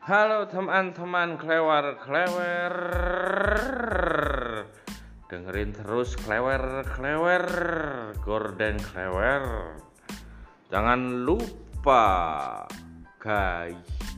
Halo teman-teman klewer klewer. Dengerin terus klewer klewer. Gordon Klewer. Jangan lupa guys.